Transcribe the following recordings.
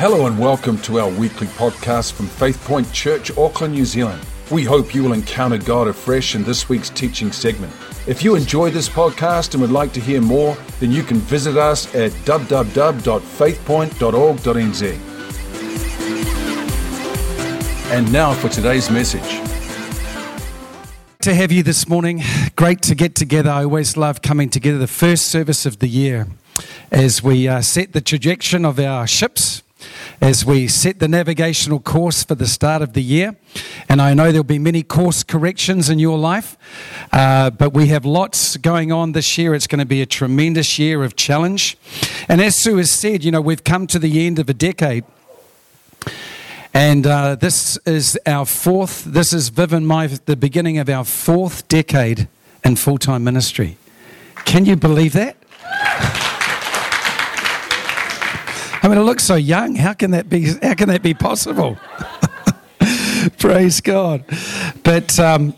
Hello and welcome to our weekly podcast from Faith Point Church, Auckland, New Zealand. We hope you will encounter God afresh in this week's teaching segment. If you enjoy this podcast and would like to hear more, then you can visit us at www.faithpoint.org.nz. And now for today's message. to have you this morning. Great to get together. I always love coming together. The first service of the year as we uh, set the trajectory of our ships, as we set the navigational course for the start of the year. And I know there'll be many course corrections in your life, uh, but we have lots going on this year. It's going to be a tremendous year of challenge. And as Sue has said, you know, we've come to the end of a decade. And uh, this is our fourth, this is Viv and my, the beginning of our fourth decade in full time ministry. Can you believe that? I mean, it looks so young. How can that be, how can that be possible? Praise God. But, um,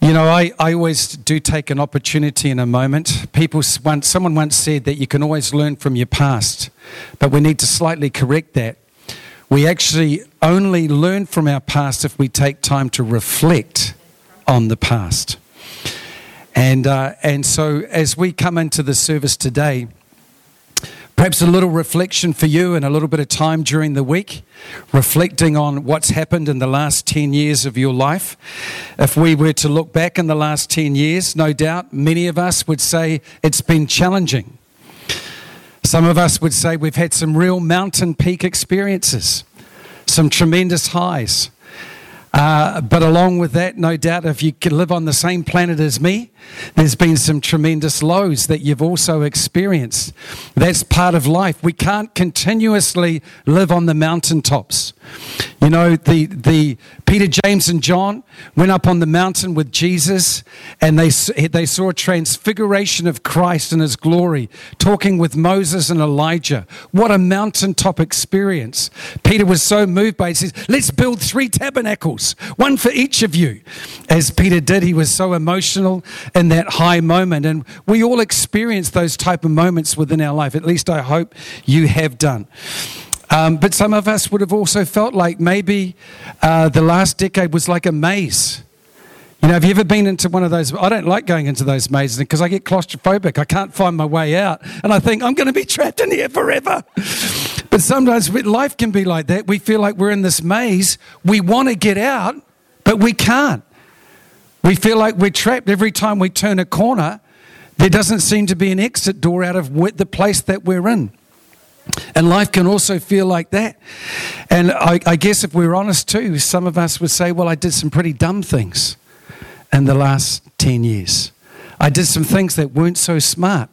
you know, I, I always do take an opportunity in a moment. People once, someone once said that you can always learn from your past, but we need to slightly correct that we actually only learn from our past if we take time to reflect on the past. And, uh, and so, as we come into the service today, perhaps a little reflection for you and a little bit of time during the week, reflecting on what's happened in the last 10 years of your life. If we were to look back in the last 10 years, no doubt many of us would say it's been challenging. Some of us would say we've had some real mountain peak experiences, some tremendous highs. Uh, but along with that, no doubt, if you can live on the same planet as me, there's been some tremendous lows that you've also experienced. That's part of life. We can't continuously live on the mountaintops. You know, the, the Peter, James, and John went up on the mountain with Jesus and they, they saw a transfiguration of Christ in his glory, talking with Moses and Elijah. What a mountaintop experience. Peter was so moved by it. He says, Let's build three tabernacles, one for each of you. As Peter did, he was so emotional in that high moment. And we all experience those type of moments within our life. At least I hope you have done. Um, but some of us would have also felt like maybe uh, the last decade was like a maze. You know, have you ever been into one of those? I don't like going into those mazes because I get claustrophobic. I can't find my way out. And I think I'm going to be trapped in here forever. But sometimes life can be like that. We feel like we're in this maze. We want to get out, but we can't. We feel like we're trapped every time we turn a corner. There doesn't seem to be an exit door out of the place that we're in. And life can also feel like that. And I, I, guess if we're honest too, some of us would say, well, I did some pretty dumb things in the last 10 years. I did some things that weren't so smart.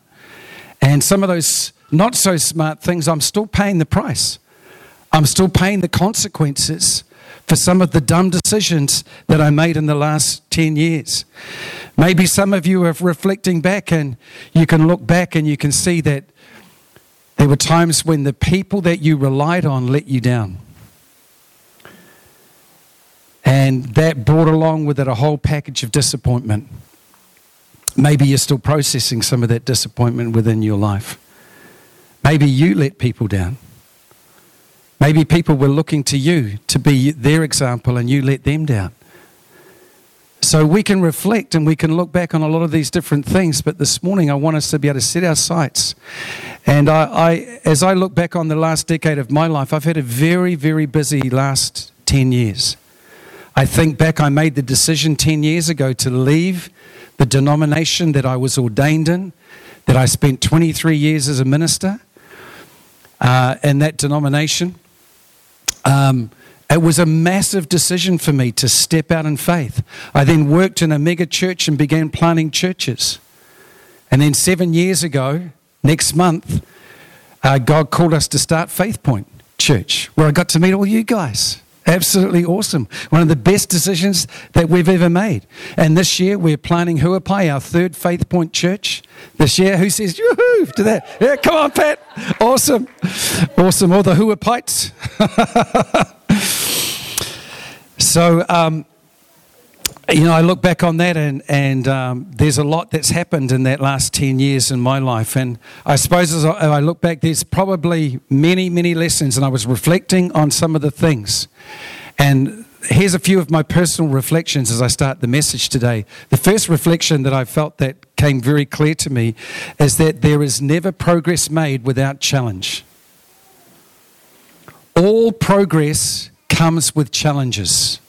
And some of those not so smart things, I'm still paying the price. I'm still paying the consequences for some of the dumb decisions that I made in the last 10 years. Maybe some of you are reflecting back and you can look back and you can see that there were times when the people that you relied on let you down. And that brought along with it a whole package of disappointment. Maybe you're still processing some of that disappointment within your life. Maybe you let people down. Maybe people were looking to you to be their example and you let them down. So we can reflect and we can look back on a lot of these different things, but this morning I want us to be able to set our sights. And I, I, as I look back on the last decade of my life, I've had a very, very busy last 10 years. I think back, I made the decision 10 years ago to leave the denomination that I was ordained in, that I spent 23 years as a minister uh, in that denomination. Um, it was a massive decision for me to step out in faith. I then worked in a mega church and began planting churches. And then seven years ago, next month, uh, God called us to start Faith Point Church, where I got to meet all you guys. Absolutely awesome. One of the best decisions that we've ever made. And this year we're planning Huapai, our third Faith Point church. This year, who says yoo-hoo to that? Yeah, come on, Pat. Awesome. Awesome. All the Huapaites. So, um, you know, I look back on that and, and um, there's a lot that's happened in that last 10 years in my life. And I suppose as I, look back, there's probably many, many lessons. And I was reflecting on some of the things. And here's a few of my personal reflections as I start the message today. The first reflection that I felt that came very clear to me is that there is never progress made without challenge. All progress comes with challenges.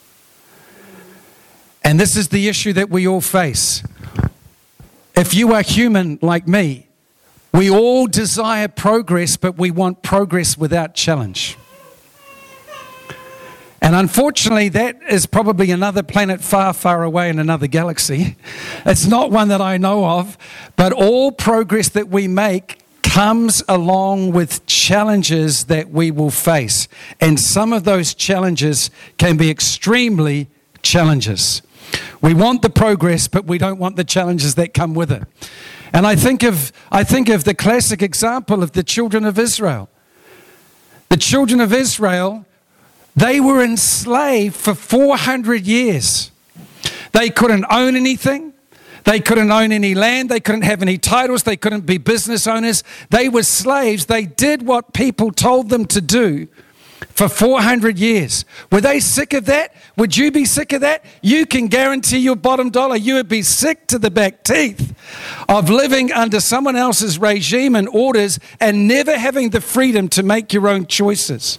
And this is the issue that we all face. If you are human like me, we all desire progress, but we want progress without challenge. And unfortunately, that is probably another planet far, far away in another galaxy. It's not one that I know of, but all progress that we make comes along with challenges that we will face. And some of those challenges can be extremely challenges. We want the progress, but we don't want the challenges that come with it. And I think of, I think of the classic example of the children of Israel. The children of Israel, they were enslaved for 400 years. They couldn't own anything. They couldn't own any land. They couldn't have any titles. They couldn't be business owners. They were slaves. They did what people told them to do for 400 years. Were they sick of that? Would you be sick of that? You can guarantee your bottom dollar you would be sick to the back teeth of living under someone else's regime and orders and never having the freedom to make your own choices.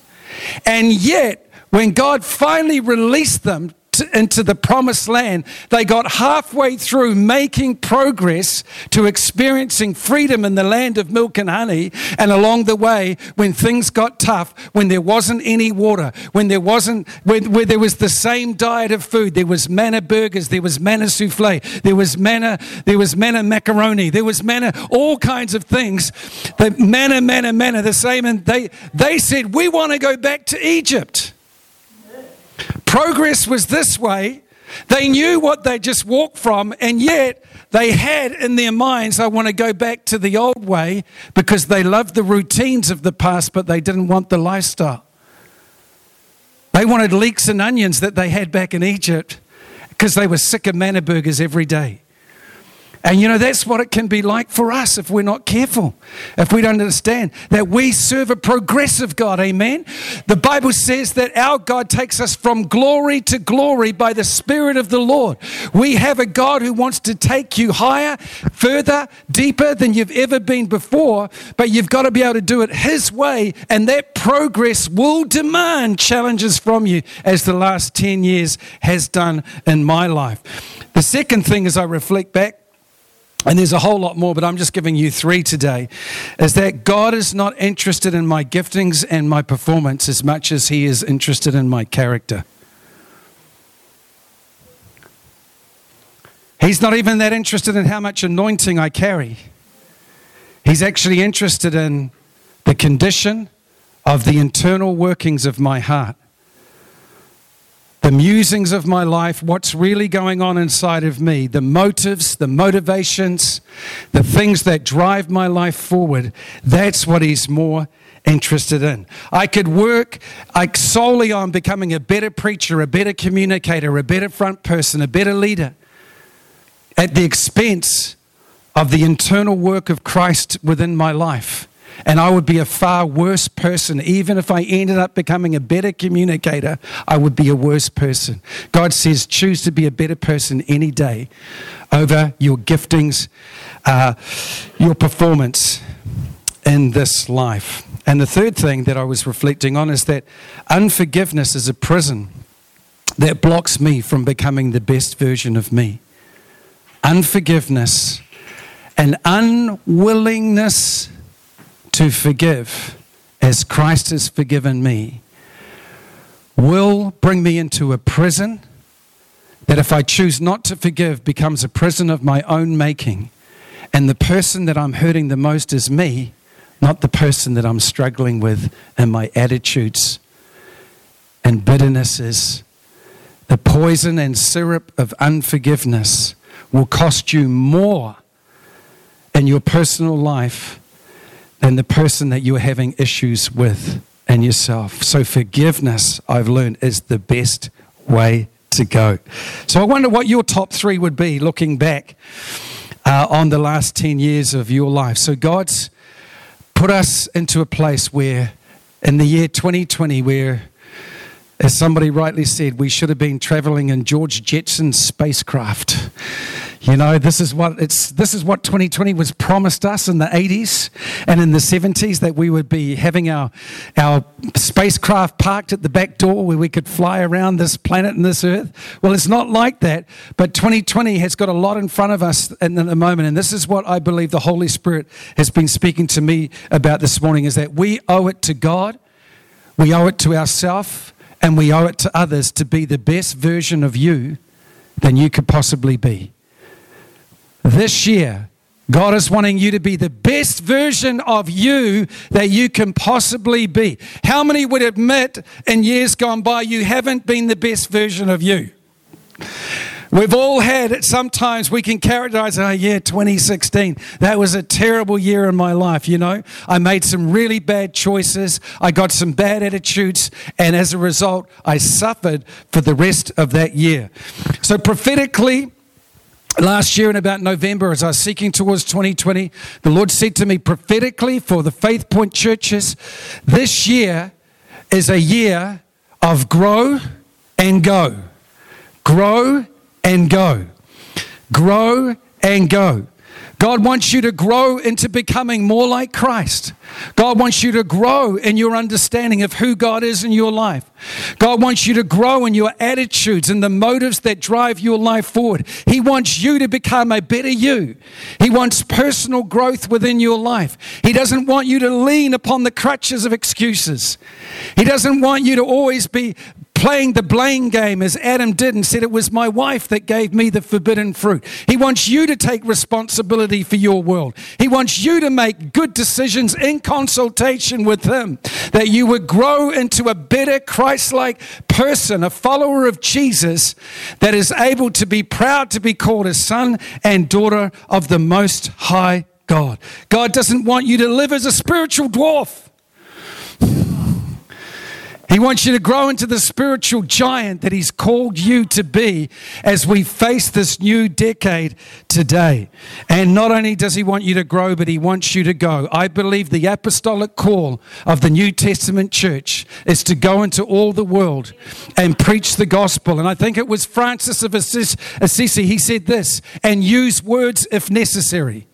And yet, when God finally released them to, into the promised land, they got halfway through making progress to experiencing freedom in the land of milk and honey. And along the way, when things got tough, when there wasn't any water, when there wasn't, when, where there was the same diet of food, there was manna burgers, there was manna souffle, there was manna, there was manna macaroni, there was manna, all kinds of things. The manna, manna, manna, the same. And they, they said, we want to go back to Egypt. Progress was this way. They knew what they just walked from, and yet they had in their minds, I want to go back to the old way because they loved the routines of the past, but they didn't want the lifestyle. They wanted leeks and onions that they had back in Egypt because they were sick of manna burgers every day. And you know, that's what it can be like for us if we're not careful, if we don't understand that we serve a progressive God. Amen. The Bible says that our God takes us from glory to glory by the Spirit of the Lord. We have a God who wants to take you higher, further, deeper than you've ever been before, but you've got to be able to do it His way, and that progress will demand challenges from you, as the last 10 years has done in my life. The second thing, as I reflect back, and there's a whole lot more, but I'm just giving you three today, is that God is not interested in my giftings and my performance as much as He is interested in my character. He's not even that interested in how much anointing I carry. He's actually interested in the condition of the internal workings of my heart the musings of my life, what's really going on inside of me, the motives, the motivations, the things that drive my life forward, that's what he's more interested in. I could work like solely on becoming a better preacher, a better communicator, a better front person, a better leader at the expense of the internal work of Christ within my life. And I would be a far worse person. Even if I ended up becoming a better communicator, I would be a worse person. God says, choose to be a better person any day over your giftings, uh, your performance in this life. And the third thing that I was reflecting on is that unforgiveness is a prison that blocks me from becoming the best version of me. Unforgiveness and unwillingness to forgive as Christ has forgiven me will bring me into a prison that if I choose not to forgive becomes a prison of my own making. And the person that I'm hurting the most is me, not the person that I'm struggling with and my attitudes and bitternesses. The poison and syrup of unforgiveness will cost you more in your personal life than the person that you're having issues with and yourself. So, forgiveness, I've learned, is the best way to go. So I wonder what your top three would be looking back uh, on the last 10 years of your life. So God's put us into a place where, in the year 2020, where, as somebody rightly said, we should have been traveling in George Jetson's spacecraft. You know, this is what it's this is what 2020 was promised us in the 80s and in the 70s that we would be having our our spacecraft parked at the back door where we could fly around this planet and this earth. Well, it's not like that, but 2020 has got a lot in front of us in the moment and this is what I believe the Holy Spirit has been speaking to me about this morning is that we owe it to God, we owe it to ourselves, and we owe it to others to be the best version of you than you could possibly be. This year, God is wanting you to be the best version of you that you can possibly be. How many would admit in years gone by you haven't been the best version of you? We've all had it. Sometimes we can characterize, oh, yeah, 2016. That was a terrible year in my life, you know. I made some really bad choices. I got some bad attitudes. And as a result, I suffered for the rest of that year. So, prophetically, last year in about November, as I was seeking towards 2020, the Lord said to me prophetically for the Faith Point churches, this year is a year of grow and go. Grow and go. Grow and go. God wants you to grow into becoming more like Christ. God wants you to grow in your understanding of who God is in your life. God wants you to grow in your attitudes and the motives that drive your life forward. He wants you to become a better you. He wants personal growth within your life. He doesn't want you to lean upon the crutches of excuses. He doesn't want you to always be playing the blame game as Adam did and said, It was my wife that gave me the forbidden fruit. He wants you to take responsibility for your world. He wants you to make good decisions in consultation with Him, that you would grow into a better Christ like person, a follower of Jesus that is able to be proud to be called a son and daughter of the Most High God. God doesn't want you to live as a spiritual dwarf. He wants you to grow into the spiritual giant that He's called you to be as we face this new decade today. And not only does He want you to grow, but He wants you to go. I believe the apostolic call of the New Testament church is to go into all the world and preach the gospel. And I think it was Francis of Assisi, he said this, and use words if necessary.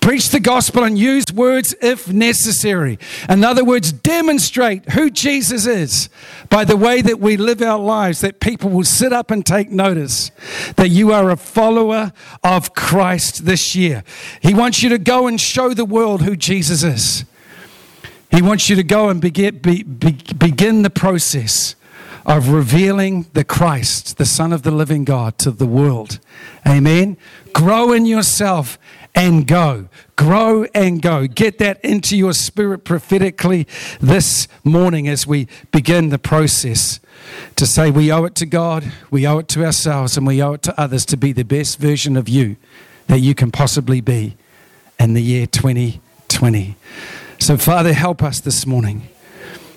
Preach the gospel and use words if necessary. In other words, demonstrate who Jesus is by the way that we live our lives, that people will sit up and take notice that you are a follower of Christ this year. He wants you to go and show the world who Jesus is. He wants you to go and begin, be, be, begin the process of revealing the Christ, the Son of the living God, to the world. Amen. Grow in yourself and go. Grow and go. Get that into your spirit prophetically this morning as we begin the process to say we owe it to God, we owe it to ourselves, and we owe it to others to be the best version of you that you can possibly be in the year 2020. So, Father, help us this morning.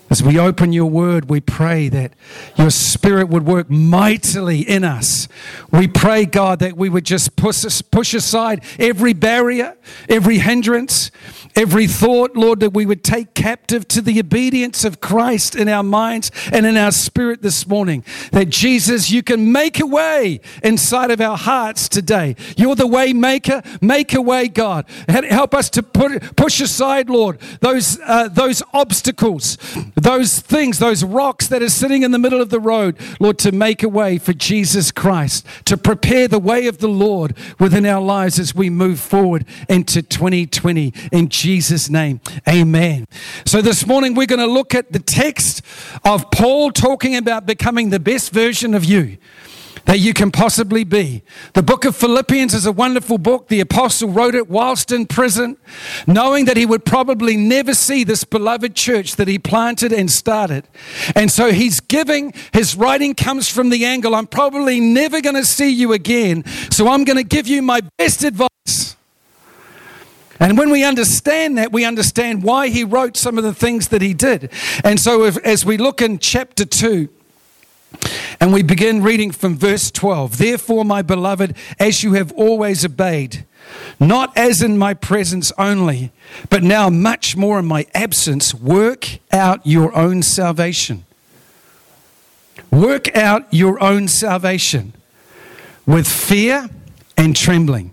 As we open your word, we pray that your spirit would work mightily in us. We pray, God, that we would just push, push aside every barrier, every hindrance, every thought, Lord, that we would take captive to the obedience of Christ in our minds and in our spirit this morning. That Jesus, you can make a way inside of our hearts today. You're the way maker. Make a way, God. Help us to put, push aside, Lord, those, uh, those obstacles those things, those rocks that are sitting in the middle of the road, Lord, to make a way for Jesus Christ, to prepare the way of the Lord within our lives as we move forward into 2020. In Jesus' name, amen. So this morning we're going to look at the text of Paul talking about becoming the best version of you that you can possibly be. The book of Philippians is a wonderful book. The apostle wrote it whilst in prison, knowing that he would probably never see this beloved church that he planted and started. And so he's giving, his writing comes from the angle I'm probably never going to see you again, so I'm going to give you my best advice. And when we understand that, we understand why he wrote some of the things that he did. And so, if, as we look in chapter 2, And we begin reading from verse 12. Therefore, my beloved, as you have always obeyed, not as in my presence only, but now much more in my absence, work out your own salvation. Work out your own salvation with fear and trembling.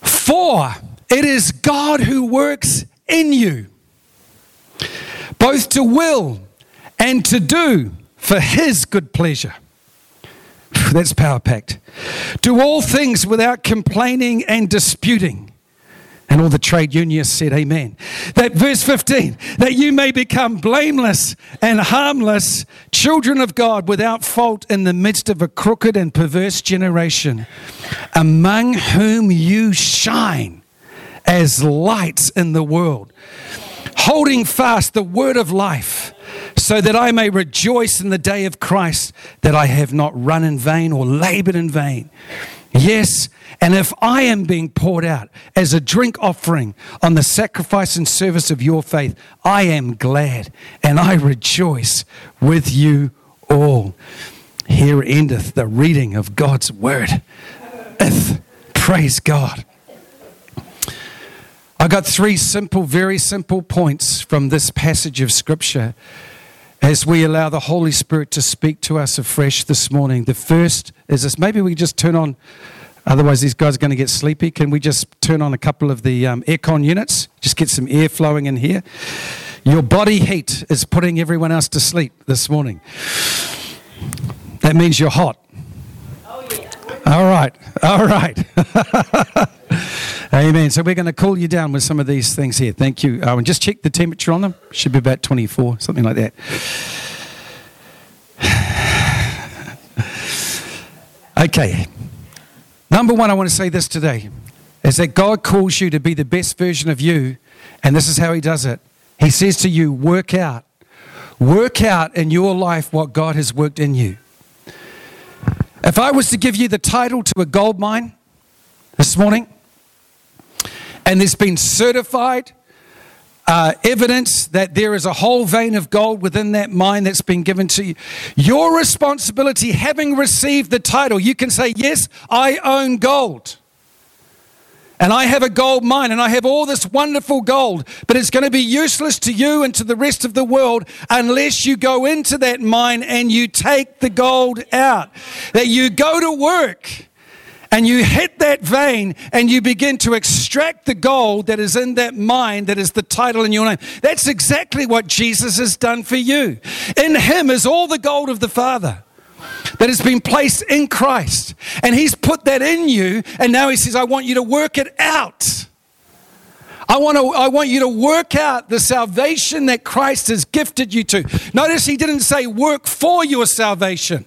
For it is God who works in you, both to will and to do for his good pleasure. That's power packed. Do all things without complaining and disputing. And all the trade unionists said, Amen. That verse 15, that you may become blameless and harmless, children of God without fault in the midst of a crooked and perverse generation, among whom you shine as lights in the world, holding fast the word of life so that I may rejoice in the day of Christ that I have not run in vain or labored in vain. Yes, and if I am being poured out as a drink offering on the sacrifice and service of your faith, I am glad and I rejoice with you all. Here endeth the reading of God's word. Praise God. I got three simple, very simple points from this passage of Scripture as we allow the Holy Spirit to speak to us afresh this morning. The first is this maybe we just turn on, otherwise, these guys are going to get sleepy. Can we just turn on a couple of the um, aircon units? Just get some air flowing in here. Your body heat is putting everyone else to sleep this morning. That means you're hot. Oh, yeah. All right. All right. Amen. So we're going to cool you down with some of these things here. Thank you. Uh, and just check the temperature on them. Should be about 24, something like that. okay. Number one, I want to say this today is that God calls you to be the best version of you, and this is how He does it. He says to you, work out. Work out in your life what God has worked in you. If I was to give you the title to a gold mine this morning, and there's been certified uh, evidence that there is a whole vein of gold within that mine that's been given to you. Your responsibility, having received the title, you can say, Yes, I own gold. And I have a gold mine and I have all this wonderful gold, but it's going to be useless to you and to the rest of the world unless you go into that mine and you take the gold out. That you go to work and you hit that vein and you begin to extract the gold that is in that mine that is the title in your name. That's exactly what Jesus has done for you. In Him is all the gold of the Father that has been placed in Christ. And He's put that in you, and now He says, I want you to work it out. I want, to, I want you to work out the salvation that Christ has gifted you to. Notice he didn't say work for your salvation.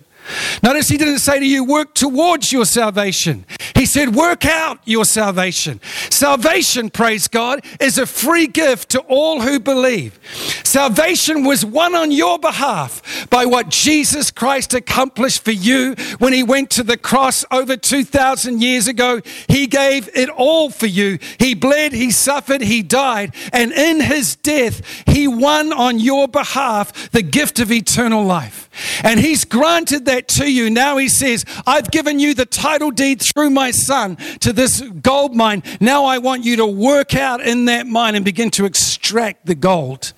Notice he didn't say to you, work towards your salvation. He said, work out your salvation. Salvation, praise God, is a free gift to all who believe. Salvation was won on your behalf by what Jesus Christ accomplished for you when he went to the cross over 2,000 years ago. He gave it all for you. He bled, he suffered, he died, and in his death, he won on your behalf the gift of eternal life. And he's granted that to you. Now he says, I've given you the title deed through my son to this gold mine. Now I want you to work out in that mine and begin to extract the gold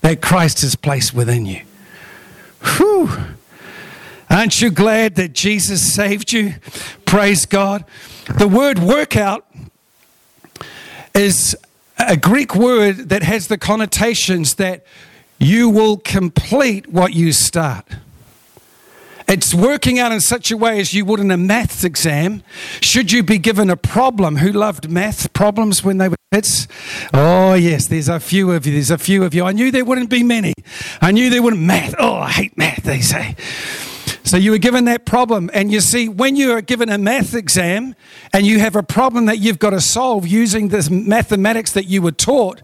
that Christ has placed within you. Whew. Aren't you glad that Jesus saved you? Praise God. The word workout is a Greek word that has the connotations that you will complete what you start. It's working out in such a way as you would in a maths exam. Should you be given a problem? Who loved math problems when they were kids? Oh, yes, there's a few of you. There's a few of you. I knew there wouldn't be many. I knew there wouldn't math. Oh, I hate math, they say. So you were given that problem. And you see, when you are given a math exam and you have a problem that you've got to solve using the mathematics that you were taught,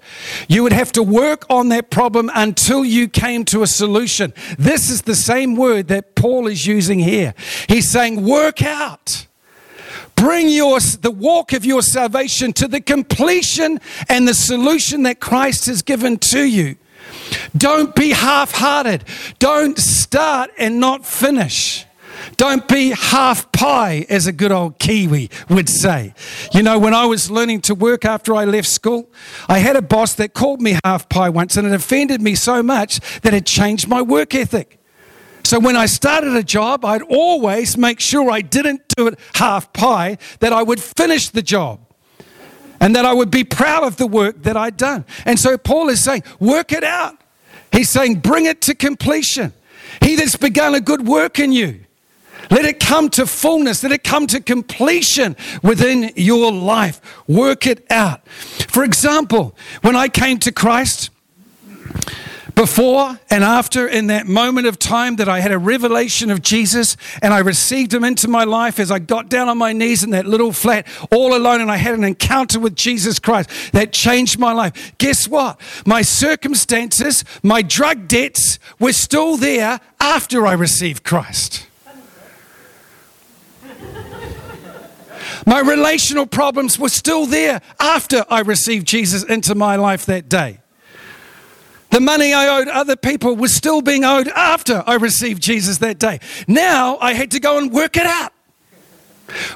you would have to work on that problem until you came to a solution. This is the same word that Paul is using here. He's saying, work out. Bring your, the walk of your salvation to the completion and the solution that Christ has given to you. Don't be half hearted. Don't start and not finish. Don't be half pie, as a good old Kiwi would say. You know, when I was learning to work after I left school, I had a boss that called me half pie once, and it offended me so much that it changed my work ethic. So when I started a job, I'd always make sure I didn't do it half pie, that I would finish the job and that I would be proud of the work that I'd done. And so Paul is saying, work it out. He's saying, bring it to completion. He that's begun a good work in you, let it come to fullness, let it come to completion within your life. Work it out. For example, when I came to Christ, before and after, in that moment of time that I had a revelation of Jesus and I received him into my life as I got down on my knees in that little flat all alone and I had an encounter with Jesus Christ that changed my life. Guess what? My circumstances, my drug debts were still there after I received Christ. My relational problems were still there after I received Jesus into my life that day. The money I owed other people was still being owed after I received Jesus that day. Now I had to go and work it out.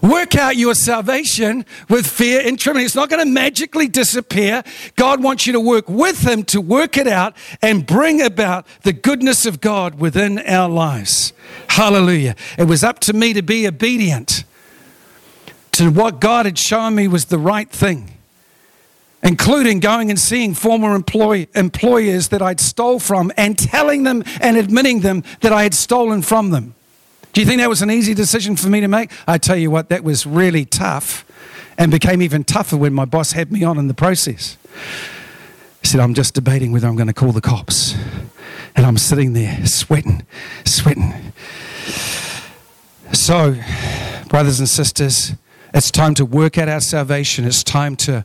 Work out your salvation with fear and trembling. It's not going to magically disappear. God wants you to work with Him to work it out and bring about the goodness of God within our lives. Hallelujah. It was up to me to be obedient to what God had shown me was the right thing including going and seeing former employ- employers that I'd stole from and telling them and admitting them that I had stolen from them. Do you think that was an easy decision for me to make? I tell you what, that was really tough and became even tougher when my boss had me on in the process. He said, I'm just debating whether I'm going to call the cops. And I'm sitting there sweating, sweating. So, brothers and sisters, it's time to work out our salvation. It's time to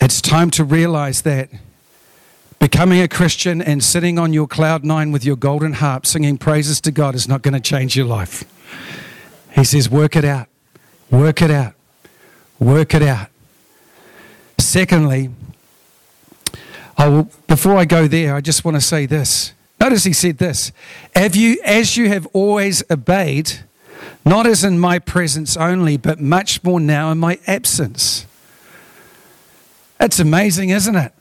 it's time to realize that becoming a Christian and sitting on your cloud nine with your golden harp singing praises to God is not going to change your life. He says, work it out, work it out, work it out. Secondly, I will, before I go there, I just want to say this. Notice he said this have you, as you have always obeyed, not as in my presence only, but much more now in my absence. It's amazing, isn't it?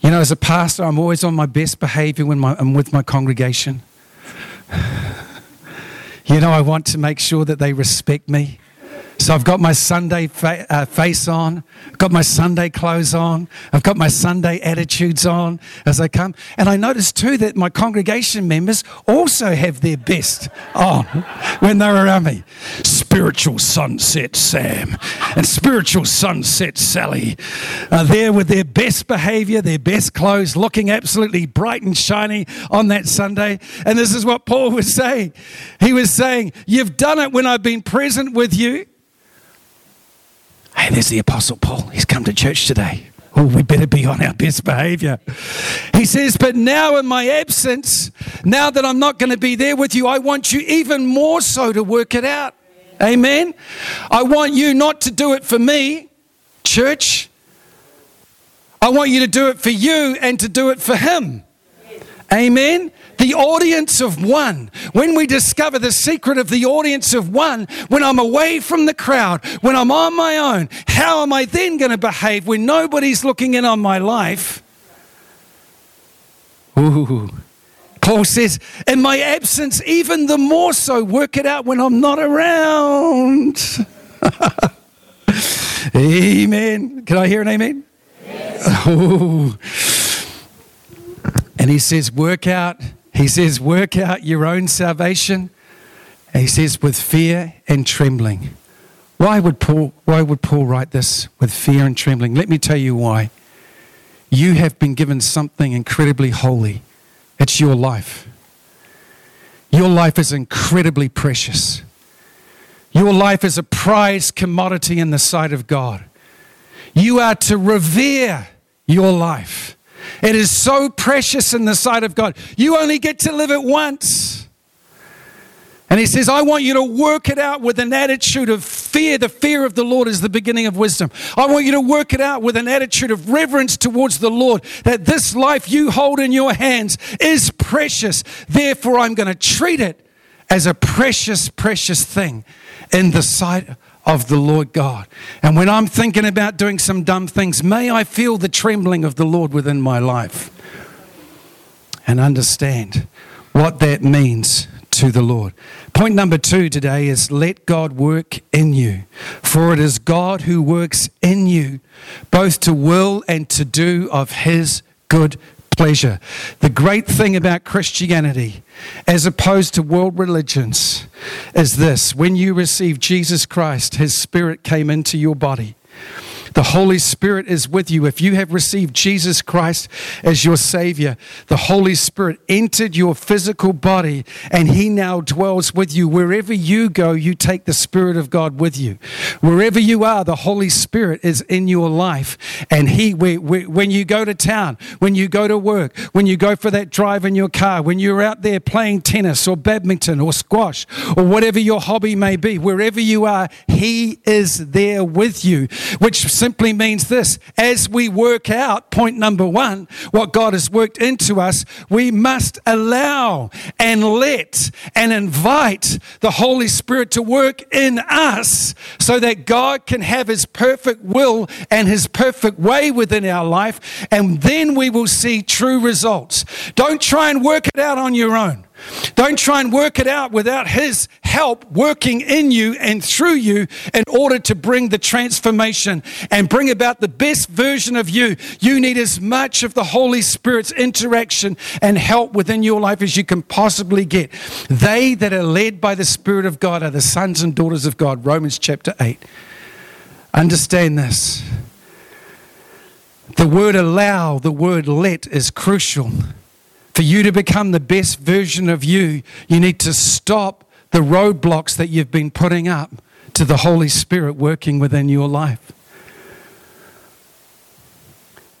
You know, as a pastor, I'm always on my best behavior when my, I'm with my congregation. you know, I want to make sure that they respect me. So I've got my Sunday fa- uh, face on, I've got my Sunday clothes on, I've got my Sunday attitudes on as I come. And I notice too that my congregation members also have their best on when they're around me. Spiritual sunset Sam and spiritual sunset Sally are there with their best behavior, their best clothes, looking absolutely bright and shiny on that Sunday. And this is what Paul was saying. He was saying, You've done it when I've been present with you. Hey, there's the Apostle Paul. He's come to church today. Oh, we better be on our best behavior. He says, But now in my absence, now that I'm not going to be there with you, I want you even more so to work it out. Amen. I want you not to do it for me, church. I want you to do it for you and to do it for him. Amen. The audience of one. When we discover the secret of the audience of one, when I'm away from the crowd, when I'm on my own, how am I then going to behave when nobody's looking in on my life? Ooh. Paul says, in my absence, even the more so, work it out when I'm not around. amen. Can I hear an amen? Yes. Ooh. And he says, work out, he says, work out your own salvation. And he says, with fear and trembling. Why would Paul, why would Paul write this with fear and trembling? Let me tell you why. You have been given something incredibly holy. It's your life. Your life is incredibly precious. Your life is a prized commodity in the sight of God. You are to revere your life. It is so precious in the sight of God. You only get to live it once. And he says, I want you to work it out with an attitude of fear. The fear of the Lord is the beginning of wisdom. I want you to work it out with an attitude of reverence towards the Lord that this life you hold in your hands is precious. Therefore, I'm going to treat it as a precious, precious thing in the sight of the Lord God. And when I'm thinking about doing some dumb things, may I feel the trembling of the Lord within my life and understand what that means to the Lord. Point number two today is let God work in you. For it is God who works in you, both to will and to do of his good pleasure. The great thing about Christianity, as opposed to world religions, is this when you receive Jesus Christ, his spirit came into your body. The Holy Spirit is with you. If you have received Jesus Christ as your Savior, the Holy Spirit entered your physical body and He now dwells with you. Wherever you go, you take the Spirit of God with you. Wherever you are, the Holy Spirit is in your life. And He, when you go to town, when you go to work, when you go for that drive in your car, when you're out there playing tennis or badminton or squash or whatever your hobby may be, wherever you are, He is there with you, which simply means this as we work out, point number one, what God has worked into us, we must allow and let and invite the Holy Spirit to work in us so that God can have His perfect will and His perfect way within our life, and then we will see true results. Don't try and work it out on your own. Don't try and work it out without His help working in you and through you in order to bring the transformation and bring about the best version of you. You need as much of the Holy Spirit's interaction and help within your life as you can possibly get. They that are led by the Spirit of God are the sons and daughters of God. Romans chapter 8. Understand this. The word allow, the word let is crucial. For you to become the best version of you, you need to stop the roadblocks that you've been putting up to the Holy Spirit working within your life.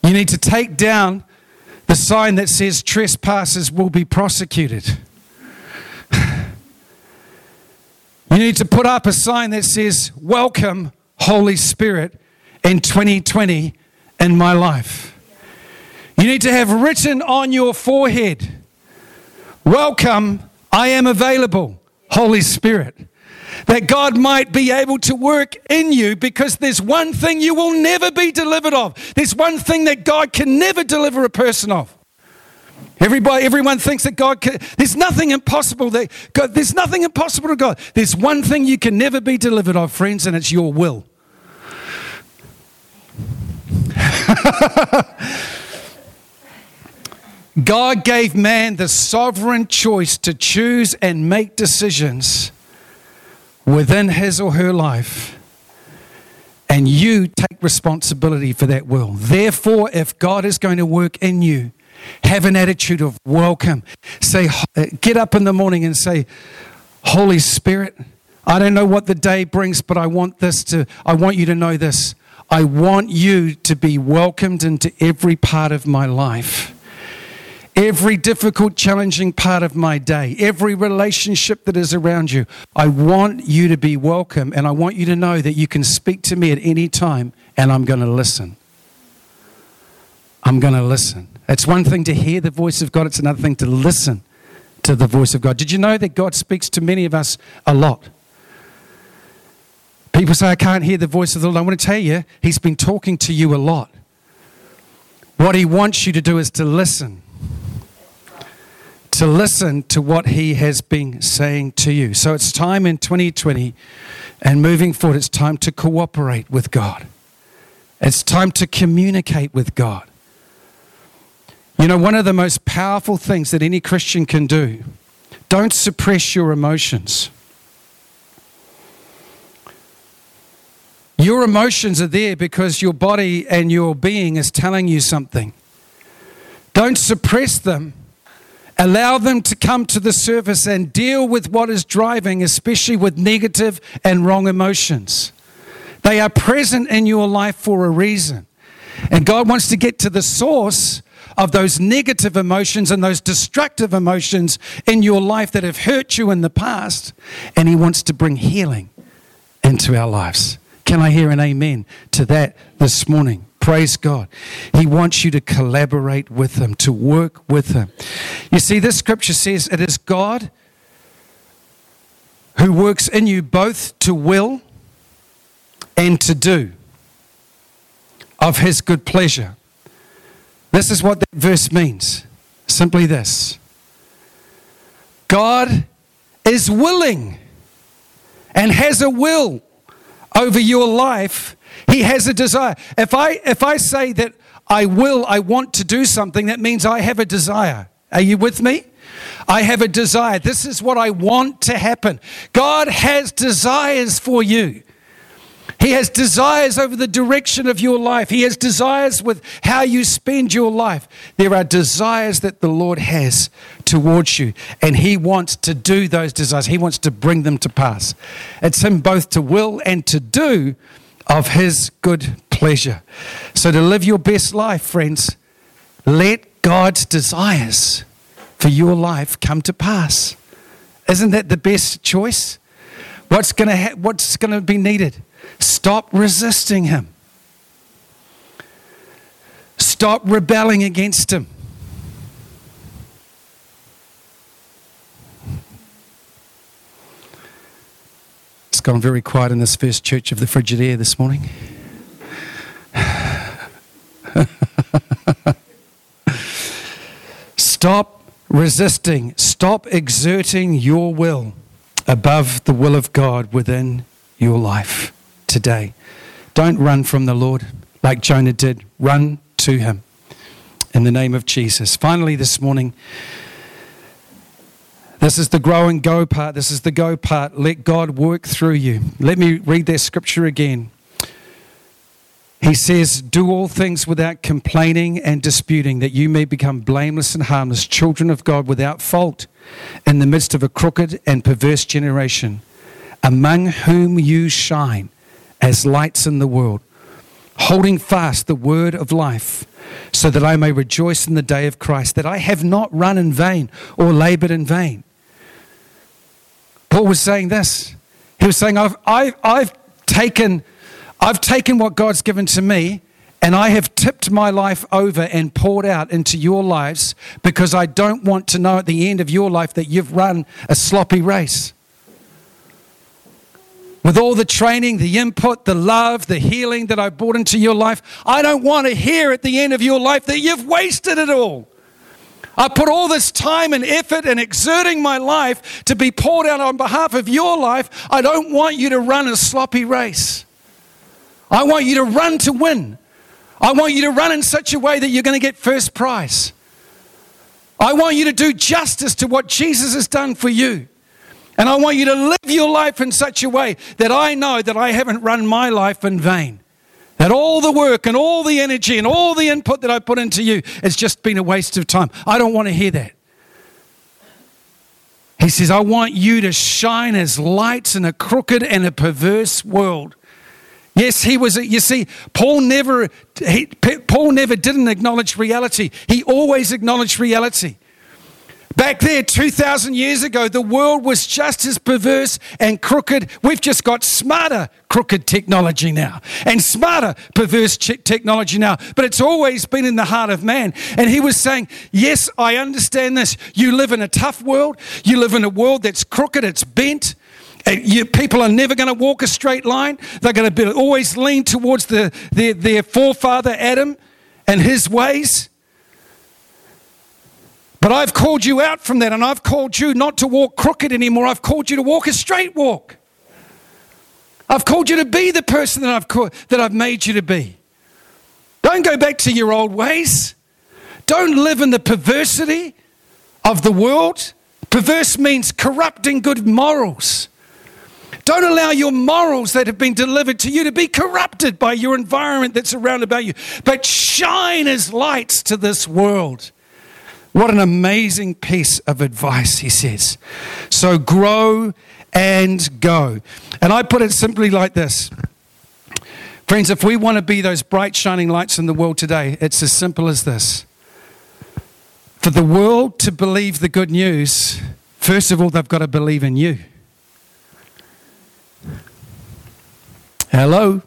You need to take down the sign that says trespassers will be prosecuted. You need to put up a sign that says, Welcome, Holy Spirit, in 2020 in my life. You need to have written on your forehead, Welcome, I am available, Holy Spirit. That God might be able to work in you because there's one thing you will never be delivered of. There's one thing that God can never deliver a person of. Everybody, everyone thinks that God can, there's nothing impossible that God, there's nothing impossible to God. There's one thing you can never be delivered of, friends, and it's your will. God gave man the sovereign choice to choose and make decisions within his or her life. And you take responsibility for that will. Therefore, if God is going to work in you, have an attitude of welcome. Say, uh, get up in the morning and say, Holy Spirit, I don't know what the day brings, but I want this to, I want you to know this. I want you to be welcomed into every part of my life every difficult, challenging part of my day, every relationship that is around you. I want you to be welcome, and I want you to know that you can speak to me at any time, and I'm going to listen. I'm going to listen. It's one thing to hear the voice of God, it's another thing to listen to the voice of God. Did you know that God speaks to many of us a lot? People say, I can't hear the voice of the Lord. I want to tell you, He's been talking to you a lot. What He wants you to do is to listen to listen to what He has been saying to you. So it's time in 2020 and moving forward, it's time to cooperate with God. It's time to communicate with God. You know, one of the most powerful things that any Christian can do, don't suppress your emotions. Your emotions are there because your body and your being is telling you something. Don't suppress them Allow them to come to the surface and deal with what is driving, especially with negative and wrong emotions. They are present in your life for a reason. And God wants to get to the source of those negative emotions and those destructive emotions in your life that have hurt you in the past. And He wants to bring healing into our lives. Can I hear an amen to that this morning? Praise God. He wants you to collaborate with Him, to work with Him. You see, this scripture says it is God who works in you both to will and to do of His good pleasure. This is what that verse means simply this God is willing and has a will over your life, He has a desire. If I, if I say that I will, I want to do something, that means I have a desire. Are you with me? I have a desire. This is what I want to happen. God has desires for you. He has desires over the direction of your life. He has desires with how you spend your life. There are desires that the Lord has towards you, and He wants to do those desires. He wants to bring them to pass. It's Him both to will and to do of His good pleasure. So, to live your best life, friends, let God's desires for your life come to pass. Isn't that the best choice? What's going to ha- to be needed? Stop resisting him. Stop rebelling against him. It's gone very quiet in this first church of the Frigidaire this morning. Stop resisting. Stop exerting your will above the will of God within your life today. Don't run from the Lord like Jonah did. Run to him in the name of Jesus. Finally, this morning, this is the grow and go part. This is the go part. Let God work through you. Let me read that scripture again. He says, Do all things without complaining and disputing, that you may become blameless and harmless, children of God without fault, in the midst of a crooked and perverse generation, among whom you shine as lights in the world, holding fast the word of life, so that I may rejoice in the day of Christ, that I have not run in vain or labored in vain. Paul was saying this. He was saying, I've, I've, I've taken I've taken what God's given to me and I have tipped my life over and poured out into your lives because I don't want to know at the end of your life that you've run a sloppy race. With all the training, the input, the love, the healing that I brought into your life, I don't want to hear at the end of your life that you've wasted it all. I put all this time and effort and exerting my life to be poured out on behalf of your life. I don't want you to run a sloppy race. I want you to run to win. I want you to run in such a way that you're going to get first prize. I want you to do justice to what Jesus has done for you. And I want you to live your life in such a way that I know that I haven't run my life in vain. That all the work and all the energy and all the input that I put into you has just been a waste of time. I don't want to hear that. He says, I want you to shine as lights in a crooked and a perverse world. Yes, he was. You see, Paul never, he, Paul never didn't acknowledge reality. He always acknowledged reality. Back there, 2,000 years ago, the world was just as perverse and crooked. We've just got smarter crooked technology now and smarter perverse technology now. But it's always been in the heart of man. And he was saying, Yes, I understand this. You live in a tough world. You live in a world that's crooked, it's bent. You, people are never going to walk a straight line. They're going to always lean towards the, their, their forefather Adam and his ways. But I've called you out from that, and I've called you not to walk crooked anymore. I've called you to walk a straight walk. I've called you to be the person that I've, called, that I've made you to be. Don't go back to your old ways. Don't live in the perversity of the world. Perverse means corrupting good morals. Don't allow your morals that have been delivered to you to be corrupted by your environment that's around about you, but shine as lights to this world. What an amazing piece of advice, he says. So grow and go. And I put it simply like this Friends, if we want to be those bright, shining lights in the world today, it's as simple as this. For the world to believe the good news, first of all, they've got to believe in you. Hello?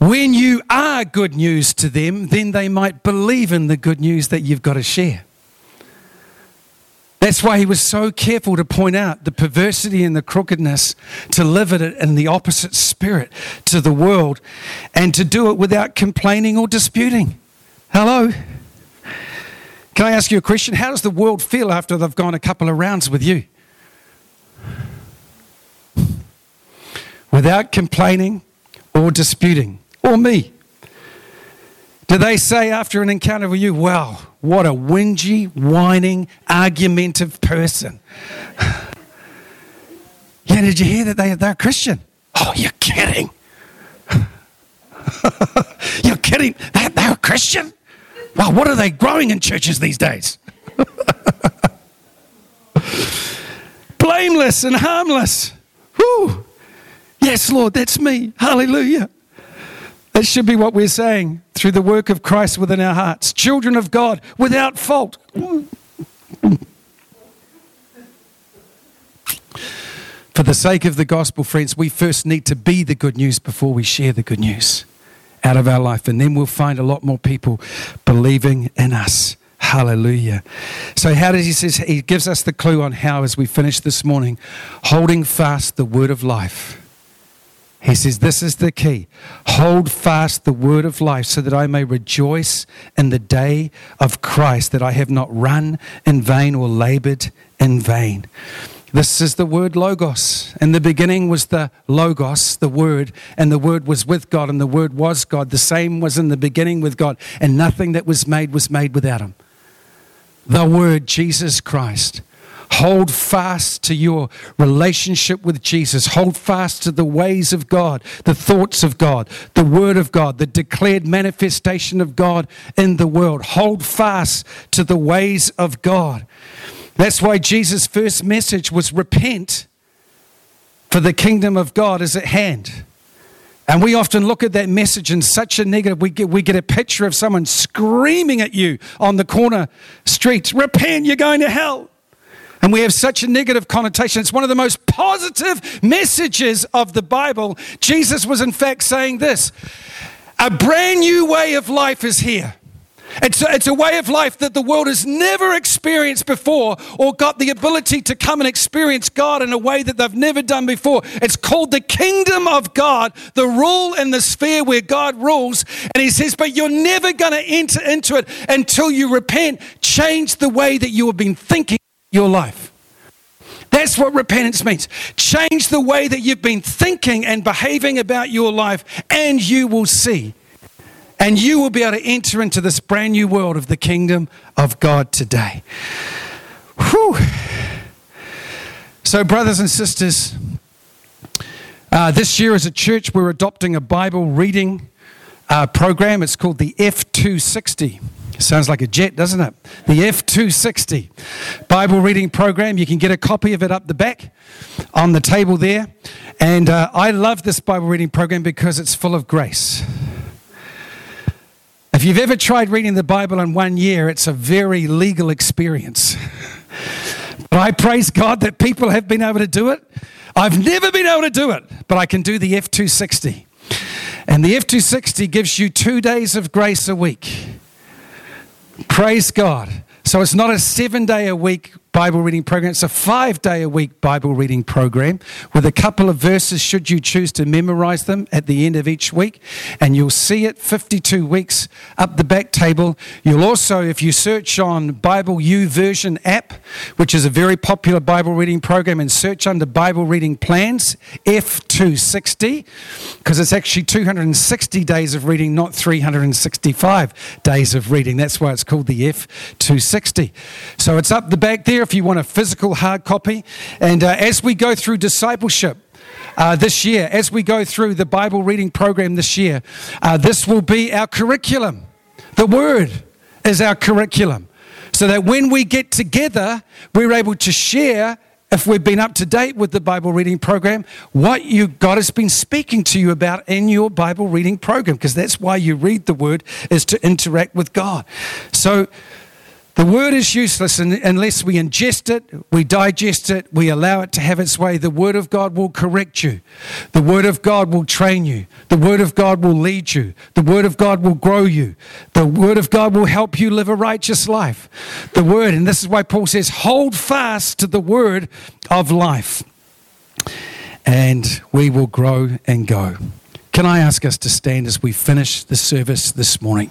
When you are good news to them, then they might believe in the good news that you've got to share. That's why he was so careful to point out the perversity and the crookedness, to live it in the opposite spirit to the world, and to do it without complaining or disputing. Hello? Can I ask you a question? How does the world feel after they've gone a couple of rounds with you? Without complaining or disputing, or me. Do they say after an encounter with you, wow, what a whingy, whining, argumentative person? yeah, did you hear that they, they're Christian? Oh, you're kidding. you're kidding. They, they're Christian? Wow, what are they growing in churches these days? Blameless and harmless. Whew. Yes, Lord, that's me. Hallelujah. That should be what we're saying through the work of Christ within our hearts. Children of God without fault. For the sake of the gospel, friends, we first need to be the good news before we share the good news out of our life. And then we'll find a lot more people believing in us. Hallelujah. So, how does he says he gives us the clue on how as we finish this morning, holding fast the word of life. He says, This is the key. Hold fast the word of life so that I may rejoice in the day of Christ, that I have not run in vain or labored in vain. This is the word Logos. In the beginning was the Logos, the Word, and the Word was with God, and the Word was God. The same was in the beginning with God, and nothing that was made was made without Him. The Word, Jesus Christ. Hold fast to your relationship with Jesus. Hold fast to the ways of God, the thoughts of God, the Word of God, the declared manifestation of God in the world. Hold fast to the ways of God. That's why Jesus' first message was repent, for the kingdom of God is at hand. And we often look at that message in such a negative, we get, we get a picture of someone screaming at you on the corner streets, repent, you're going to hell. And we have such a negative connotation. It's one of the most positive messages of the Bible. Jesus was, in fact, saying this a brand new way of life is here. It's a, it's a way of life that the world has never experienced before or got the ability to come and experience God in a way that they've never done before. It's called the kingdom of God, the rule and the sphere where God rules. And he says, but you're never going to enter into it until you repent, change the way that you have been thinking your life. That's what repentance means. Change the way that you've been thinking and behaving about your life, and you will see. And you will be able to enter into this brand new world of the kingdom of God today. Whew. So, brothers and sisters, uh, this year as a church, we're adopting a Bible reading uh, program. It's called the F260. Sounds like a jet, doesn't it? The F260 Bible reading program. You can get a copy of it up the back on the table there. And uh, I love this Bible reading program because it's full of grace. If you've ever tried reading the Bible in one year, it's a very legal experience. But I praise God that people have been able to do it. I've never been able to do it, but I can do the F260. And the F260 gives you two days of grace a week. Praise God. So it's not a seven day a week Bible reading program. It's a five day a week Bible reading program with a couple of verses, should you choose to memorize them at the end of each week. And you'll see it 52 weeks up the back table. You'll also, if you search on Bible YouVersion app, which is a very popular Bible reading program, and search under Bible reading plans, F260, because it's actually 260 days of reading, not 365 days of reading. That's why it's called the F260. So it's up the back if you want a physical hard copy. And uh, as we go through discipleship, uh, this year, as we go through the Bible reading program this year, uh, this will be our curriculum. The Word is our curriculum. So that when we get together, we're able to share, if we've been up to date with the Bible reading program, what you God has been speaking to you about in your Bible reading program, because that's why you read the Word, is to interact with God. So The word is useless unless we ingest it, we digest it, we allow it to have its way. The word of God will correct you. The word of God will train you. The word of God will lead you. The word of God will grow you. The word of God will help you live a righteous life. The word, and this is why Paul says, hold fast to the word of life. And we will grow and go. Can I ask us to stand as we finish the service this morning?